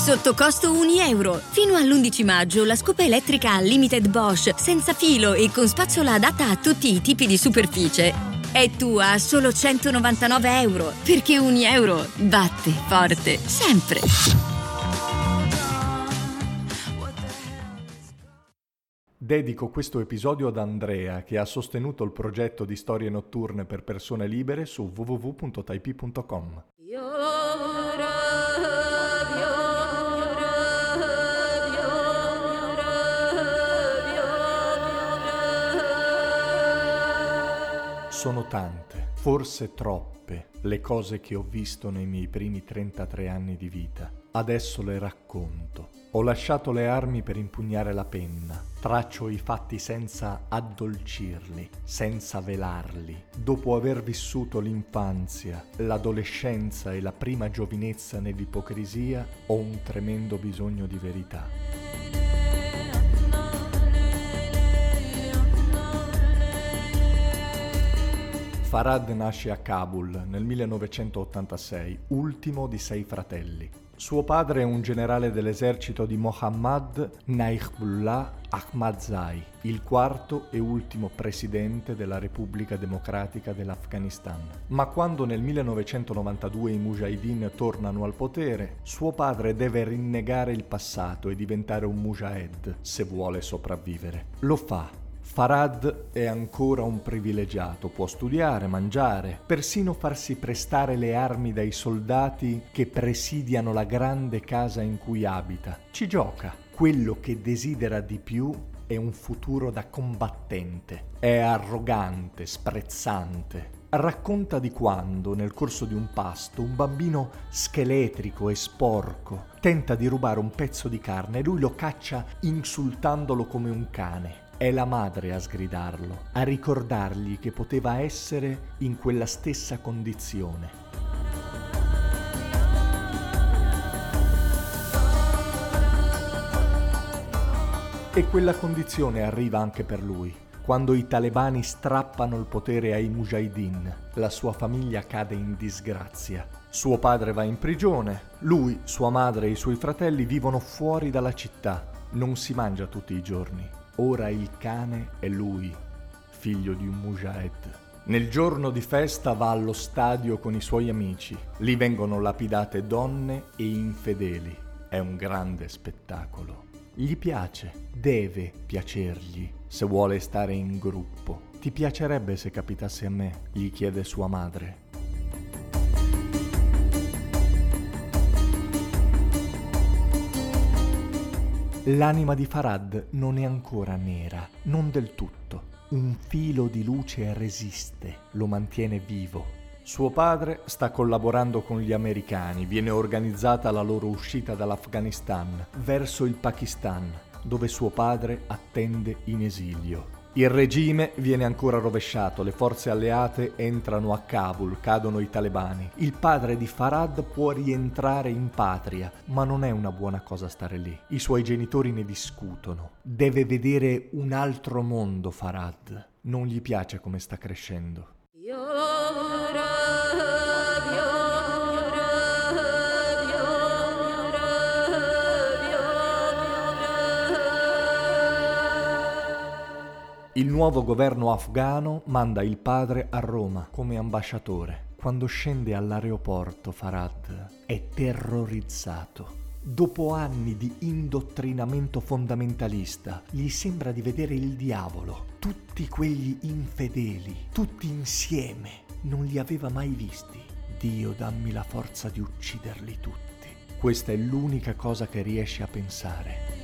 Sotto costo 1 euro. Fino all'11 maggio la scopa elettrica Unlimited Bosch, senza filo e con spazzola adatta a tutti i tipi di superficie. È tua a solo 199 euro, perché 1 euro batte forte, sempre. Dedico questo episodio ad Andrea che ha sostenuto il progetto di storie notturne per persone libere su www.taipi.com. Sono tante, forse troppe, le cose che ho visto nei miei primi 33 anni di vita. Adesso le racconto. Ho lasciato le armi per impugnare la penna. Traccio i fatti senza addolcirli, senza velarli. Dopo aver vissuto l'infanzia, l'adolescenza e la prima giovinezza nell'ipocrisia, ho un tremendo bisogno di verità. Farad nasce a Kabul nel 1986, ultimo di sei fratelli. Suo padre è un generale dell'esercito di Mohammad Naihbullah Ahmadzai, il quarto e ultimo presidente della Repubblica Democratica dell'Afghanistan. Ma quando nel 1992 i Mujahideen tornano al potere, suo padre deve rinnegare il passato e diventare un Mujahid se vuole sopravvivere. Lo fa Farad è ancora un privilegiato, può studiare, mangiare, persino farsi prestare le armi dai soldati che presidiano la grande casa in cui abita. Ci gioca. Quello che desidera di più è un futuro da combattente. È arrogante, sprezzante. Racconta di quando, nel corso di un pasto, un bambino scheletrico e sporco tenta di rubare un pezzo di carne e lui lo caccia insultandolo come un cane. È la madre a sgridarlo, a ricordargli che poteva essere in quella stessa condizione. E quella condizione arriva anche per lui. Quando i talebani strappano il potere ai mujahideen, la sua famiglia cade in disgrazia. Suo padre va in prigione, lui, sua madre e i suoi fratelli vivono fuori dalla città. Non si mangia tutti i giorni, Ora il cane è lui, figlio di un mujahid. Nel giorno di festa va allo stadio con i suoi amici. Lì vengono lapidate donne e infedeli. È un grande spettacolo. Gli piace, deve piacergli, se vuole stare in gruppo. Ti piacerebbe se capitasse a me? gli chiede sua madre. L'anima di Farad non è ancora nera, non del tutto. Un filo di luce resiste, lo mantiene vivo. Suo padre sta collaborando con gli americani, viene organizzata la loro uscita dall'Afghanistan verso il Pakistan, dove suo padre attende in esilio. Il regime viene ancora rovesciato, le forze alleate entrano a Kabul, cadono i talebani. Il padre di Farad può rientrare in patria, ma non è una buona cosa stare lì. I suoi genitori ne discutono. Deve vedere un altro mondo Farad. Non gli piace come sta crescendo. Il nuovo governo afghano manda il padre a Roma come ambasciatore. Quando scende all'aeroporto Farad è terrorizzato. Dopo anni di indottrinamento fondamentalista, gli sembra di vedere il diavolo. Tutti quegli infedeli, tutti insieme, non li aveva mai visti. Dio dammi la forza di ucciderli tutti. Questa è l'unica cosa che riesce a pensare.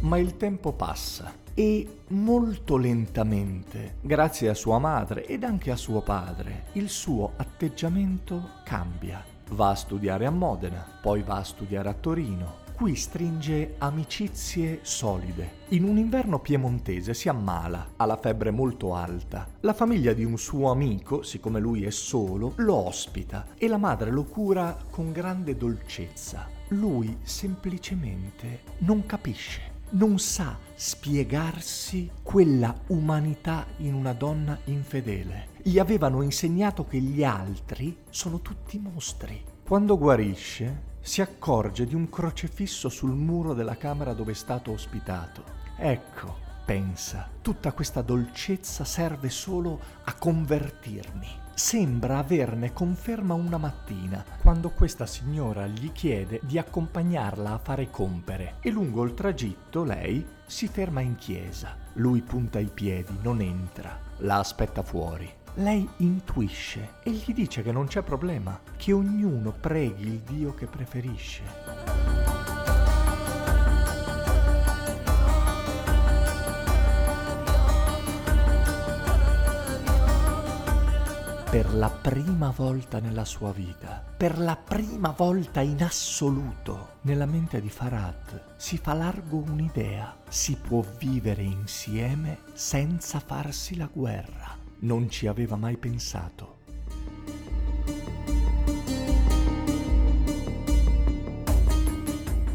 Ma il tempo passa e molto lentamente, grazie a sua madre ed anche a suo padre, il suo atteggiamento cambia. Va a studiare a Modena, poi va a studiare a Torino. Qui stringe amicizie solide. In un inverno piemontese si ammala, ha la febbre molto alta. La famiglia di un suo amico, siccome lui è solo, lo ospita e la madre lo cura con grande dolcezza. Lui semplicemente non capisce non sa spiegarsi quella umanità in una donna infedele. Gli avevano insegnato che gli altri sono tutti mostri. Quando guarisce, si accorge di un crocefisso sul muro della camera dove è stato ospitato. Ecco, pensa, tutta questa dolcezza serve solo a convertirmi sembra averne conferma una mattina, quando questa signora gli chiede di accompagnarla a fare compere e lungo il tragitto lei si ferma in chiesa. Lui punta i piedi, non entra, la aspetta fuori. Lei intuisce e gli dice che non c'è problema, che ognuno preghi il Dio che preferisce. Per la prima volta nella sua vita, per la prima volta in assoluto, nella mente di Farad si fa largo un'idea. Si può vivere insieme senza farsi la guerra. Non ci aveva mai pensato.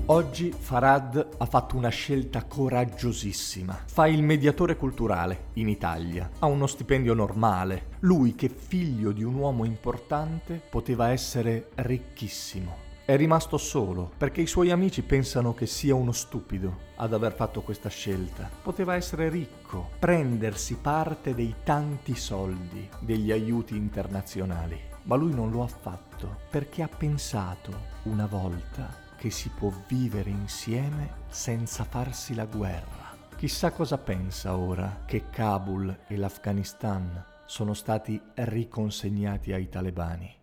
Oggi Farad ha fatto una scelta coraggiosissima. Fa il mediatore culturale in Italia. Ha uno stipendio normale. Lui che figlio di un uomo importante poteva essere ricchissimo. È rimasto solo perché i suoi amici pensano che sia uno stupido ad aver fatto questa scelta. Poteva essere ricco, prendersi parte dei tanti soldi degli aiuti internazionali. Ma lui non lo ha fatto perché ha pensato una volta che si può vivere insieme senza farsi la guerra. Chissà cosa pensa ora che Kabul e l'Afghanistan sono stati riconsegnati ai talebani.